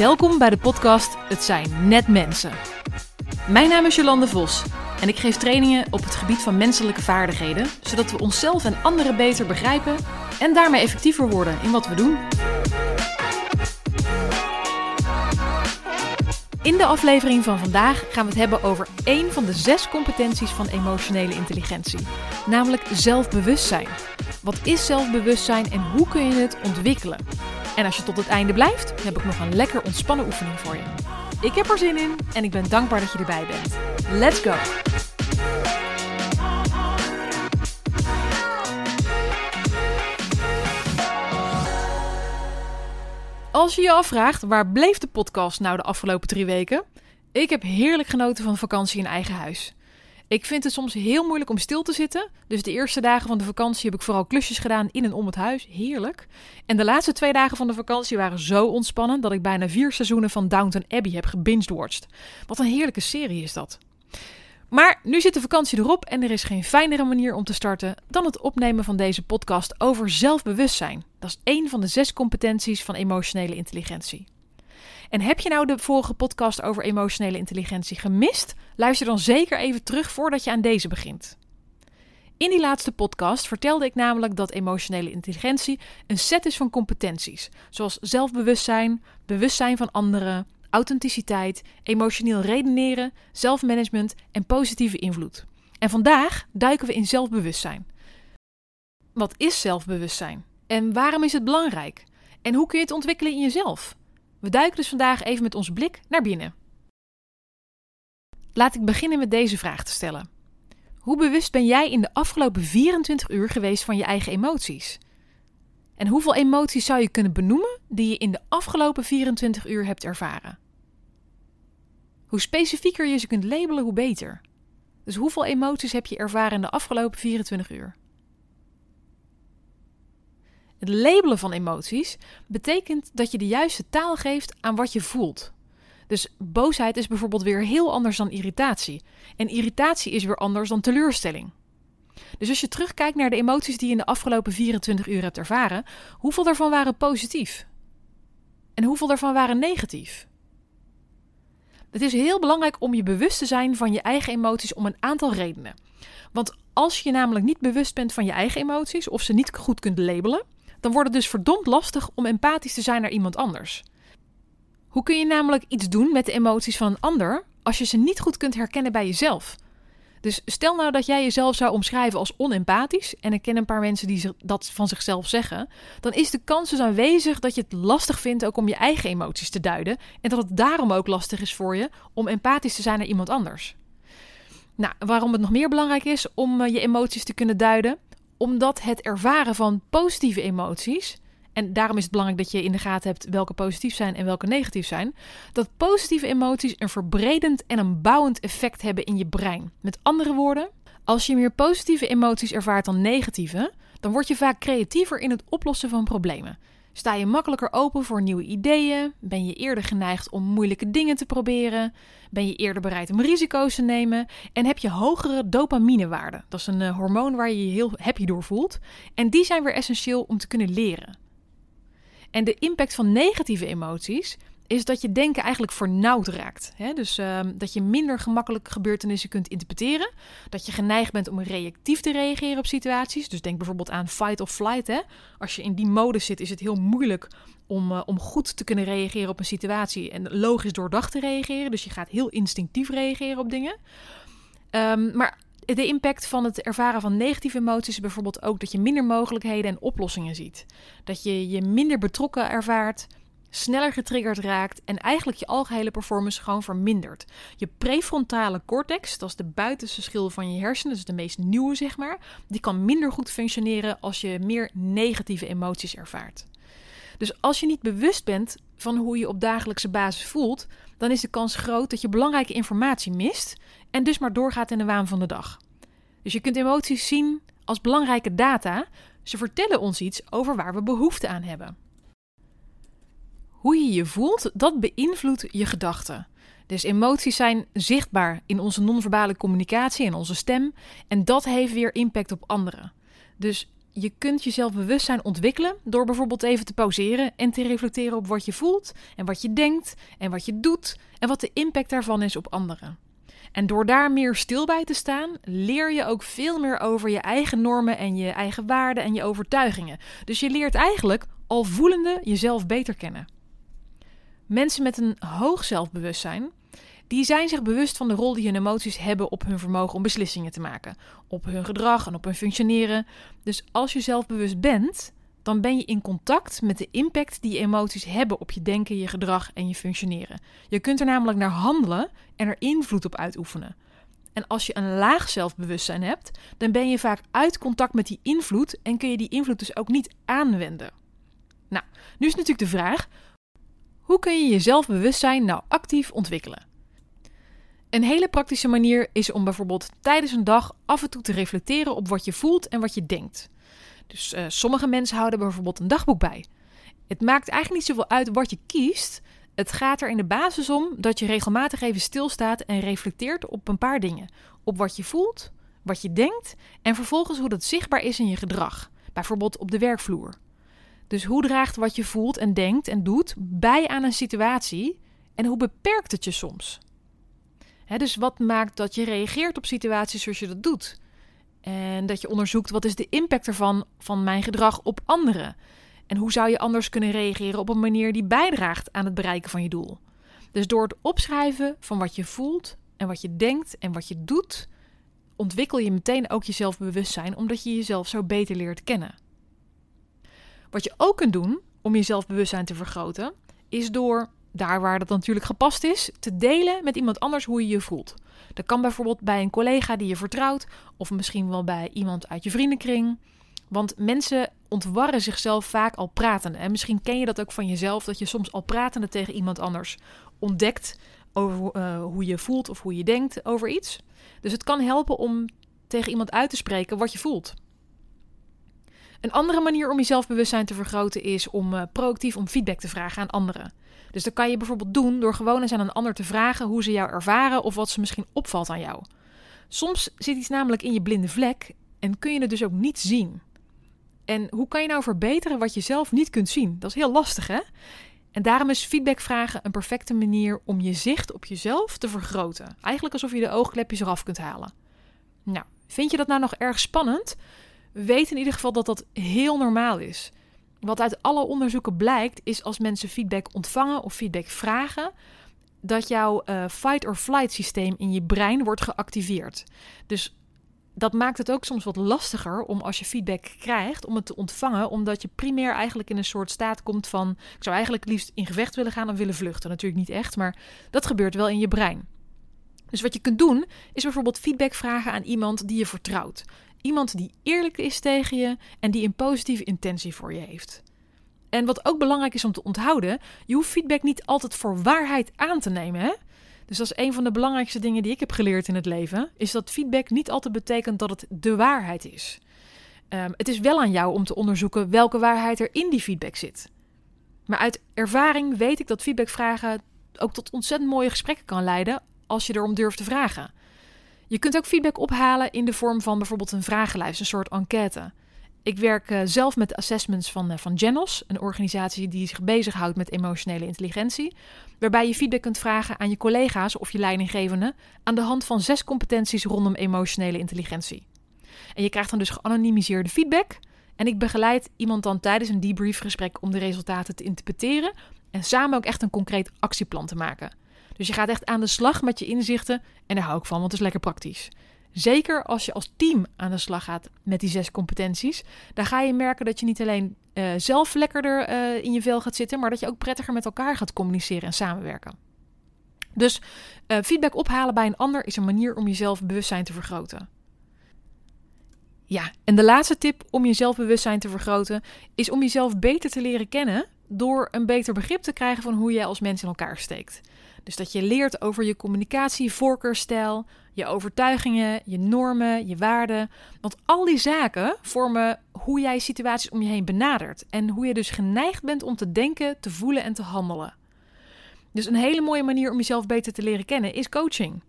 Welkom bij de podcast Het zijn net mensen. Mijn naam is Jolande Vos en ik geef trainingen op het gebied van menselijke vaardigheden, zodat we onszelf en anderen beter begrijpen en daarmee effectiever worden in wat we doen. In de aflevering van vandaag gaan we het hebben over één van de zes competenties van emotionele intelligentie, namelijk zelfbewustzijn. Wat is zelfbewustzijn en hoe kun je het ontwikkelen? En als je tot het einde blijft, heb ik nog een lekker ontspannen oefening voor je. Ik heb er zin in en ik ben dankbaar dat je erbij bent. Let's go! Als je je afvraagt waar bleef de podcast nou de afgelopen drie weken? Ik heb heerlijk genoten van vakantie in eigen huis. Ik vind het soms heel moeilijk om stil te zitten. Dus de eerste dagen van de vakantie heb ik vooral klusjes gedaan in en om het huis. Heerlijk. En de laatste twee dagen van de vakantie waren zo ontspannen dat ik bijna vier seizoenen van Downton Abbey heb gebinged-watched. Wat een heerlijke serie is dat. Maar nu zit de vakantie erop en er is geen fijnere manier om te starten dan het opnemen van deze podcast over zelfbewustzijn. Dat is één van de zes competenties van emotionele intelligentie. En heb je nou de vorige podcast over emotionele intelligentie gemist? Luister dan zeker even terug voordat je aan deze begint. In die laatste podcast vertelde ik namelijk dat emotionele intelligentie een set is van competenties, zoals zelfbewustzijn, bewustzijn van anderen, authenticiteit, emotioneel redeneren, zelfmanagement en positieve invloed. En vandaag duiken we in zelfbewustzijn. Wat is zelfbewustzijn? En waarom is het belangrijk? En hoe kun je het ontwikkelen in jezelf? We duiken dus vandaag even met onze blik naar binnen. Laat ik beginnen met deze vraag te stellen. Hoe bewust ben jij in de afgelopen 24 uur geweest van je eigen emoties? En hoeveel emoties zou je kunnen benoemen die je in de afgelopen 24 uur hebt ervaren? Hoe specifieker je ze kunt labelen, hoe beter. Dus hoeveel emoties heb je ervaren in de afgelopen 24 uur? Het labelen van emoties betekent dat je de juiste taal geeft aan wat je voelt. Dus boosheid is bijvoorbeeld weer heel anders dan irritatie. En irritatie is weer anders dan teleurstelling. Dus als je terugkijkt naar de emoties die je in de afgelopen 24 uur hebt ervaren, hoeveel daarvan waren positief? En hoeveel daarvan waren negatief? Het is heel belangrijk om je bewust te zijn van je eigen emoties om een aantal redenen. Want als je namelijk niet bewust bent van je eigen emoties of ze niet goed kunt labelen, dan wordt het dus verdomd lastig om empathisch te zijn naar iemand anders. Hoe kun je namelijk iets doen met de emoties van een ander als je ze niet goed kunt herkennen bij jezelf? Dus stel nou dat jij jezelf zou omschrijven als onempathisch, en ik ken een paar mensen die dat van zichzelf zeggen, dan is de kans dus aanwezig dat je het lastig vindt ook om je eigen emoties te duiden en dat het daarom ook lastig is voor je om empathisch te zijn naar iemand anders. Nou, waarom het nog meer belangrijk is om eh, je emoties te kunnen duiden, omdat het ervaren van positieve emoties, en daarom is het belangrijk dat je in de gaten hebt welke positief zijn en welke negatief zijn, dat positieve emoties een verbredend en een bouwend effect hebben in je brein. Met andere woorden, als je meer positieve emoties ervaart dan negatieve, dan word je vaak creatiever in het oplossen van problemen. Sta je makkelijker open voor nieuwe ideeën? Ben je eerder geneigd om moeilijke dingen te proberen? Ben je eerder bereid om risico's te nemen? En heb je hogere dopaminewaarden? Dat is een uh, hormoon waar je je heel happy door voelt. En die zijn weer essentieel om te kunnen leren. En de impact van negatieve emoties is dat je denken eigenlijk vernauwd raakt. Hè? Dus ehm, dat je minder gemakkelijk gebeurtenissen kunt interpreteren. Dat je geneigd bent om reactief te reageren op situaties. Dus denk bijvoorbeeld aan fight of flight. Hè? Als je in die modus zit, is het heel moeilijk om, uh, om goed te kunnen reageren op een situatie. En logisch doordacht te reageren. Dus je gaat heel instinctief reageren op dingen. Um, maar de impact van het ervaren van negatieve emoties is bijvoorbeeld ook dat je minder mogelijkheden en oplossingen ziet. Dat je je minder betrokken ervaart, sneller getriggerd raakt en eigenlijk je algehele performance gewoon vermindert. Je prefrontale cortex, dat is de buitenste schil van je hersenen, dus de meest nieuwe zeg maar, die kan minder goed functioneren als je meer negatieve emoties ervaart. Dus als je niet bewust bent van hoe je op dagelijkse basis voelt, dan is de kans groot dat je belangrijke informatie mist en dus maar doorgaat in de waan van de dag. Dus je kunt emoties zien als belangrijke data. Ze vertellen ons iets over waar we behoefte aan hebben. Hoe je je voelt, dat beïnvloedt je gedachten. Dus emoties zijn zichtbaar in onze non-verbale communicatie en onze stem. En dat heeft weer impact op anderen. Dus je kunt jezelf bewustzijn ontwikkelen door bijvoorbeeld even te pauzeren en te reflecteren op wat je voelt en wat je denkt en wat je doet en wat de impact daarvan is op anderen. En door daar meer stil bij te staan, leer je ook veel meer over je eigen normen en je eigen waarden en je overtuigingen. Dus je leert eigenlijk al voelende jezelf beter kennen. Mensen met een hoog zelfbewustzijn, die zijn zich bewust van de rol die hun emoties hebben op hun vermogen om beslissingen te maken, op hun gedrag en op hun functioneren. Dus als je zelfbewust bent, dan ben je in contact met de impact die je emoties hebben op je denken, je gedrag en je functioneren. Je kunt er namelijk naar handelen en er invloed op uitoefenen. En als je een laag zelfbewustzijn hebt, dan ben je vaak uit contact met die invloed en kun je die invloed dus ook niet aanwenden. Nou, nu is natuurlijk de vraag: hoe kun je je zelfbewustzijn nou actief ontwikkelen? Een hele praktische manier is om bijvoorbeeld tijdens een dag af en toe te reflecteren op wat je voelt en wat je denkt. Dus uh, sommige mensen houden bijvoorbeeld een dagboek bij. Het maakt eigenlijk niet zoveel uit wat je kiest. Het gaat er in de basis om dat je regelmatig even stilstaat en reflecteert op een paar dingen. Op wat je voelt, wat je denkt en vervolgens hoe dat zichtbaar is in je gedrag. Bijvoorbeeld op de werkvloer. Dus hoe draagt wat je voelt en denkt en doet bij aan een situatie en hoe beperkt het je soms? dus wat maakt dat je reageert op situaties zoals je dat doet? En dat je onderzoekt wat is de impact ervan van mijn gedrag op anderen. En hoe zou je anders kunnen reageren op een manier die bijdraagt aan het bereiken van je doel. Dus door het opschrijven van wat je voelt en wat je denkt en wat je doet, ontwikkel je meteen ook je zelfbewustzijn, omdat je jezelf zo beter leert kennen. Wat je ook kunt doen om je zelfbewustzijn te vergroten, is door, daar waar dat natuurlijk gepast is, te delen met iemand anders hoe je je voelt. Dat kan bijvoorbeeld bij een collega die je vertrouwt, of misschien wel bij iemand uit je vriendenkring. Want mensen ontwarren zichzelf vaak al pratende. En misschien ken je dat ook van jezelf, dat je soms al pratende tegen iemand anders ontdekt over uh, hoe je voelt of hoe je denkt over iets. Dus het kan helpen om tegen iemand uit te spreken wat je voelt. Een andere manier om je zelfbewustzijn te vergroten is om uh, proactief om feedback te vragen aan anderen. Dus dat kan je bijvoorbeeld doen door gewoon eens aan een ander te vragen hoe ze jou ervaren of wat ze misschien opvalt aan jou. Soms zit iets namelijk in je blinde vlek en kun je het dus ook niet zien. En hoe kan je nou verbeteren wat je zelf niet kunt zien? Dat is heel lastig, hè? En daarom is feedback vragen een perfecte manier om je zicht op jezelf te vergroten. Eigenlijk alsof je de oogklepjes eraf kunt halen. Nou, vind je dat nou nog erg spannend? Weet in ieder geval dat dat heel normaal is. Wat uit alle onderzoeken blijkt, is als mensen feedback ontvangen of feedback vragen, dat jouw uh, fight-or-flight systeem in je brein wordt geactiveerd. Dus dat maakt het ook soms wat lastiger om als je feedback krijgt, om het te ontvangen, omdat je primair eigenlijk in een soort staat komt van: ik zou eigenlijk liefst in gevecht willen gaan en willen vluchten. Natuurlijk niet echt, maar dat gebeurt wel in je brein. Dus wat je kunt doen, is bijvoorbeeld feedback vragen aan iemand die je vertrouwt. Iemand die eerlijk is tegen je en die een positieve intentie voor je heeft. En wat ook belangrijk is om te onthouden, je hoeft feedback niet altijd voor waarheid aan te nemen. Hè? Dus dat is een van de belangrijkste dingen die ik heb geleerd in het leven, is dat feedback niet altijd betekent dat het de waarheid is. Um, het is wel aan jou om te onderzoeken welke waarheid er in die feedback zit. Maar uit ervaring weet ik dat feedbackvragen ook tot ontzettend mooie gesprekken kan leiden als je erom durft te vragen. Je kunt ook feedback ophalen in de vorm van bijvoorbeeld een vragenlijst, een soort enquête. Ik werk uh, zelf met de assessments van, uh, van Genos, een organisatie die zich bezighoudt met emotionele intelligentie, waarbij je feedback kunt vragen aan je collega's of je leidinggevende aan de hand van zes competenties rondom emotionele intelligentie. En je krijgt dan dus geanonimiseerde feedback en ik begeleid iemand dan tijdens een debriefgesprek om de resultaten te interpreteren en samen ook echt een concreet actieplan te maken. Dus je gaat echt aan de slag met je inzichten en daar hou ik van, want het is lekker praktisch. Zeker als je als team aan de slag gaat met die zes competenties, dan ga je merken dat je niet alleen uh, zelf lekkerder uh, in je vel gaat zitten, maar dat je ook prettiger met elkaar gaat communiceren en samenwerken. Dus uh, feedback ophalen bij een ander is een manier om jezelf bewustzijn te vergroten. Ja, en de laatste tip om je zelfbewustzijn te vergroten is om jezelf beter te leren kennen door een beter begrip te krijgen van hoe jij als mens in elkaar steekt. Dus dat je leert over je communicatie, voorkeurstijl, je overtuigingen, je normen, je waarden. Want al die zaken vormen hoe jij situaties om je heen benadert. En hoe je dus geneigd bent om te denken, te voelen en te handelen. Dus een hele mooie manier om jezelf beter te leren kennen is coaching.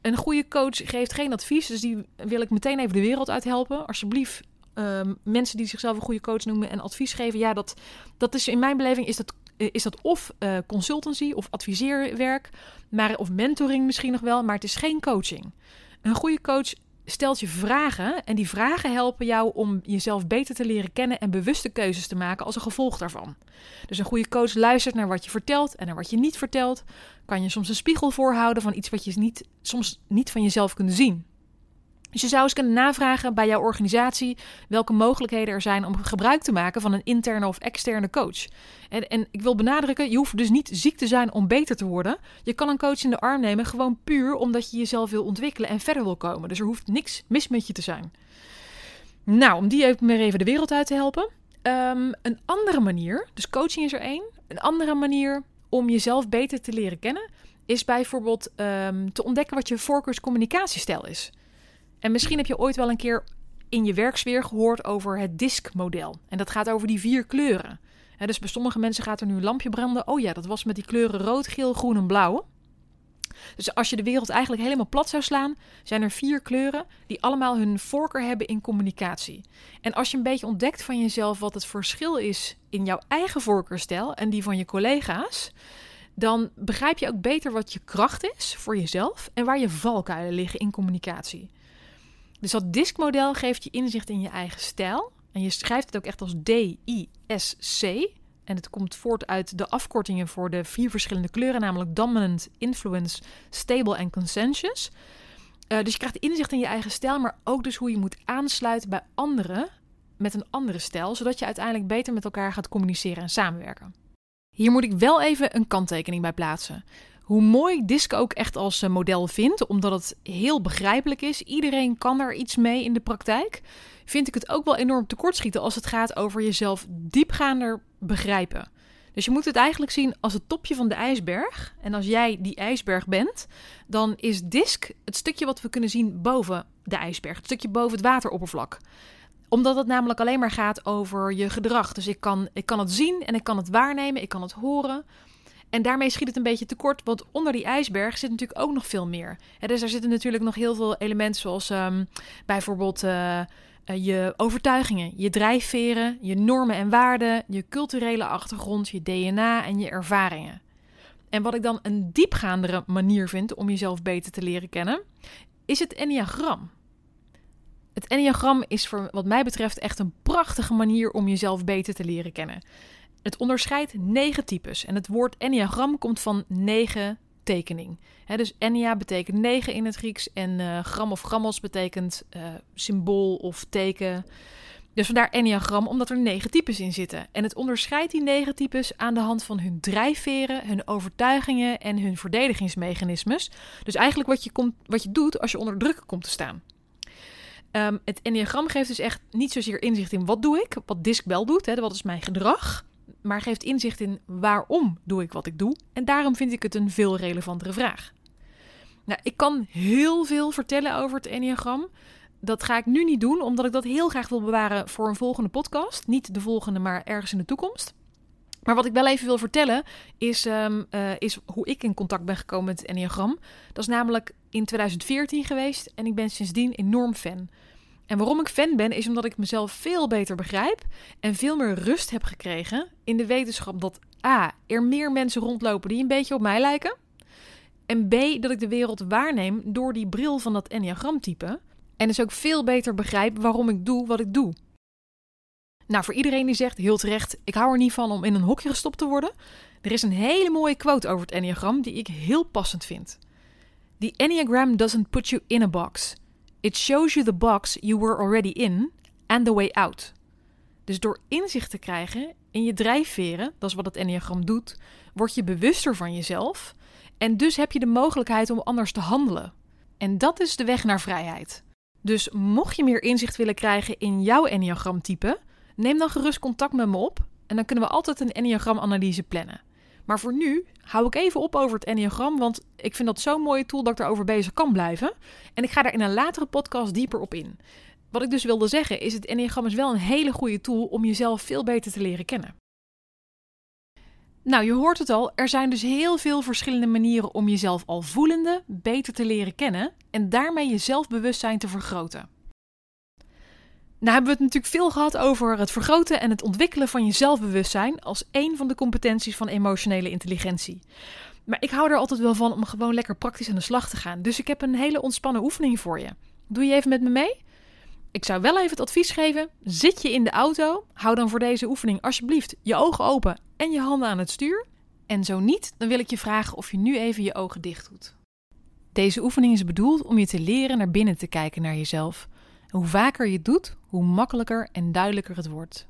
Een goede coach geeft geen advies, dus die wil ik meteen even de wereld uit helpen. Alsjeblieft, Ehm, mensen die zichzelf een goede coach noemen en advies geven, ja, dat, dat is in mijn beleving is dat, is dat of uh, consultancy of adviseerwerk, maar, of mentoring misschien nog wel, maar het is geen coaching. Een goede coach stelt je vragen en die vragen helpen jou om jezelf beter te leren kennen en bewuste keuzes te maken als een gevolg daarvan. Dus een goede coach luistert naar wat je vertelt en naar wat je niet vertelt. Kan je soms een spiegel voorhouden van iets wat je niet, soms niet van jezelf kunt zien. Dus je zou eens kunnen navragen bij jouw organisatie welke mogelijkheden er zijn om gebruik te maken van een interne of externe coach. En, en, ik wil benadrukken, je hoeft dus niet ziek te zijn om beter te worden. Je kan een coach in de arm nemen gewoon puur omdat je jezelf wil ontwikkelen en verder wil komen. Dus er hoeft niks mis met je te zijn. Nou, om die even, even de wereld uit te helpen. Um, een andere manier, dus coaching is er één. Een andere manier om jezelf beter te leren kennen is bijvoorbeeld um, te ontdekken wat je voorkeurscommunicatiestijl is. En misschien heb je ooit wel een keer in je werksfeer gehoord over het DISC-model. En dat gaat over die vier kleuren. dus bij sommige mensen gaat er nu een lampje branden. Oh ja, dat was met die kleuren rood, geel, groen en blauw. Dus als je de wereld eigenlijk helemaal plat zou slaan, zijn er vier kleuren die allemaal hun voorkeur hebben in communicatie. En als je een beetje ontdekt van jezelf wat het verschil is in jouw eigen voorkeurstijl en die van je collega's, dan begrijp je ook beter wat je kracht is voor jezelf en waar je valkuilen liggen in communicatie. Dus dat diskmodel geeft je inzicht in je eigen stijl. En je schrijft het ook echt als D-I-S-C. En het komt voort uit de afkortingen voor de vier verschillende kleuren, namelijk dominant, influence, stable en consensus. Uh, dus je krijgt inzicht in je eigen stijl, maar ook dus hoe je moet aansluiten bij anderen met een andere stijl, zodat je uiteindelijk beter met elkaar gaat communiceren en samenwerken. Hier moet ik wel even een kanttekening bij plaatsen. Hoe mooi Disc ook echt als eh, model vind, omdat het heel begrijpelijk is. Iedereen kan er iets mee in de praktijk. Vind ik het ook wel enorm tekortschieten als het gaat over jezelf diepgaander begrijpen. Dus je moet het eigenlijk zien als het topje van de ijsberg. En als jij die ijsberg bent, dan is DISC het stukje wat we kunnen zien boven de ijsberg. Het stukje boven het wateroppervlak omdat het namelijk alleen maar gaat over je gedrag. Dus ik kan, ik kan het zien en ik kan het waarnemen, ik kan het horen. En daarmee schiet het een beetje tekort, want onder die ijsberg zit natuurlijk ook nog veel meer. dus daar zitten natuurlijk nog heel veel elementen, zoals um, bijvoorbeeld uh, je overtuigingen, je drijfveren, je normen en waarden, je culturele achtergrond, je DNA en je ervaringen. En wat ik dan een diepgaandere manier vind om jezelf beter te leren kennen, is het enneagram. Het enneagram is voor wat mij betreft echt een prachtige manier om jezelf beter te leren kennen. Het onderscheidt negen types en het woord enneagram komt van negen tekening. dus ennea betekent negen in het Grieks en uh, gram of grammos betekent uh, symbool of teken. Dus vandaar enneagram, omdat er negen types in zitten. En het onderscheidt die negen types aan de hand van hun drijfveren, hun overtuigingen en hun verdedigingsmechanismes. Dus eigenlijk wat je, komt, wat je doet als je onder druk komt te staan. Um, het enneagram geeft dus echt niet zozeer inzicht in wat doe ik, wat DISC wel doet, wat is mijn gedrag maar geeft inzicht in waarom doe ik wat ik doe. En daarom vind ik het een veel relevantere vraag. Nou, ik kan heel veel vertellen over het Enneagram. Dat ga ik nu niet doen, omdat ik dat heel graag wil bewaren voor een volgende podcast. Niet de volgende, maar ergens in de toekomst. Maar wat ik wel even wil vertellen is, um, uh, is hoe ik in contact ben gekomen met het Enneagram. Dat is namelijk in 2014 geweest en ik ben sindsdien enorm fan. En waarom ik fan ben, is omdat ik mezelf veel beter begrijp en veel meer rust heb gekregen in de wetenschap dat A. er meer mensen rondlopen die een beetje op mij lijken. En B. dat ik de wereld waarneem door die bril van dat enneagramtype. En dus ook veel beter begrijp waarom ik doe wat ik doe. Nou, voor iedereen die zegt heel terecht: ik hou er niet van om in een hokje gestopt te worden. Er is een hele mooie quote over het enneagram die ik heel passend vind. The enneagram doesn't put you in a box. It shows you the box you were already in and the way out. Dus door inzicht te krijgen in je drijfveren, dat is wat het Enneagram doet, word je bewuster van jezelf en dus heb je de mogelijkheid om anders te handelen. En dat is de weg naar vrijheid. Dus mocht je meer inzicht willen krijgen in jouw Enneagram-type, neem dan gerust contact met me op en dan kunnen we altijd een Enneagram-analyse plannen. Maar voor nu hou ik even op over het Enneagram, want ik vind dat zo'n mooie tool dat ik erover bezig kan blijven. En ik ga daar in een latere podcast dieper op in. Wat ik dus wilde zeggen is, het Enneagram is wel een hele goede tool om jezelf veel beter te leren kennen. Nou, je hoort het al, er zijn dus heel veel verschillende manieren om jezelf al voelende beter te leren kennen en daarmee je zelfbewustzijn te vergroten. Nou hebben we het natuurlijk veel gehad over het vergroten en het ontwikkelen van je zelfbewustzijn als één van de competenties van emotionele intelligentie. Maar ik hou er altijd wel van om gewoon lekker praktisch aan de slag te gaan. Dus ik heb een hele ontspannen oefening voor je. Doe je even met me mee? Ik zou wel even het advies geven: zit je in de auto, hou dan voor deze oefening alsjeblieft je ogen open en je handen aan het stuur. En zo niet, dan wil ik je vragen of je nu even je ogen dicht doet. Deze oefening is bedoeld om je te leren naar binnen te kijken naar jezelf. Hoe vaker je het doet, hoe makkelijker en duidelijker het wordt.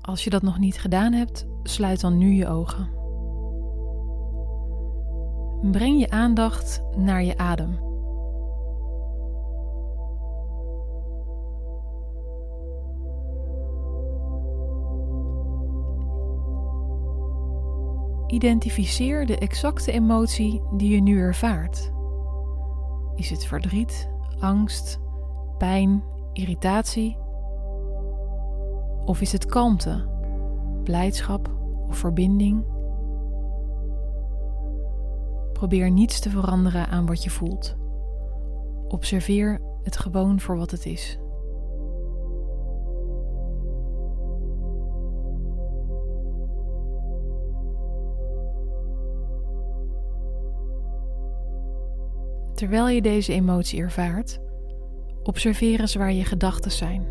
Als je dat nog niet gedaan hebt, sluit dan nu je ogen. Breng je aandacht naar je adem. Identificeer de exacte emotie die je nu ervaart. Is het verdriet, angst, pijn, irritatie? Of is het kalmte, blijdschap of verbinding? Probeer niets te veranderen aan wat je voelt. Observeer het gewoon voor wat het is. Terwijl je deze emotie ervaart, observeer eens waar je gedachten zijn.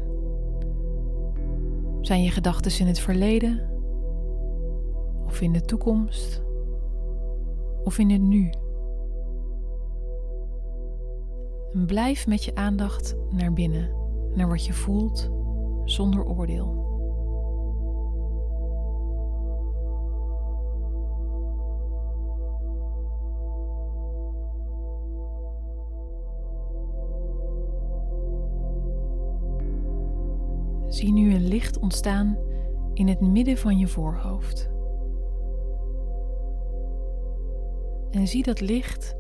Zijn je gedachten in het verleden of in de toekomst of in het nu? En blijf met je aandacht naar binnen, naar wat je voelt, zonder oordeel. Zie nu een licht ontstaan in het midden van je voorhoofd. En zie dat licht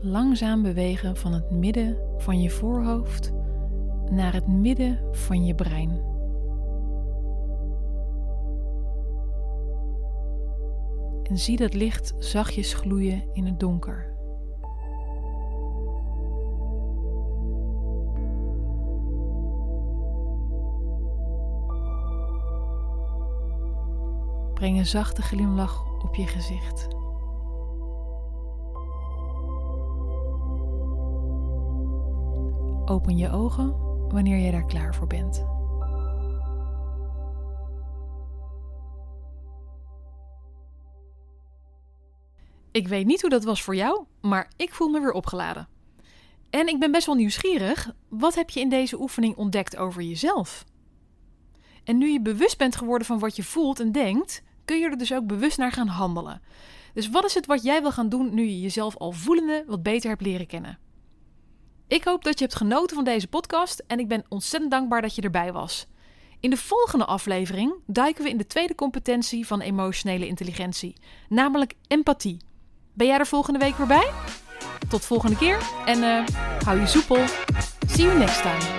langzaam bewegen van het midden van je voorhoofd naar het midden van je brein. En zie dat licht zachtjes gloeien in het donker. Breng een zachte glimlach op je gezicht. Open je ogen wanneer je daar klaar voor bent. Ik weet niet hoe dat was voor jou, maar ik voel me weer opgeladen. En ik ben best wel nieuwsgierig. Wat heb je in deze oefening ontdekt over jezelf? En nu je bewust bent geworden van wat je voelt en denkt, kun je er dus ook bewust naar gaan handelen. Dus wat is het wat jij wil gaan doen nu je jezelf al voelende wat beter hebt leren kennen? Ik hoop dat je hebt genoten van deze podcast en ik ben ontzettend dankbaar dat je erbij was. In de volgende aflevering duiken we in de tweede competentie van emotionele intelligentie, namelijk empathie. Ben jij er volgende week weer bij? Tot volgende keer en uh, hou je soepel. See you next time.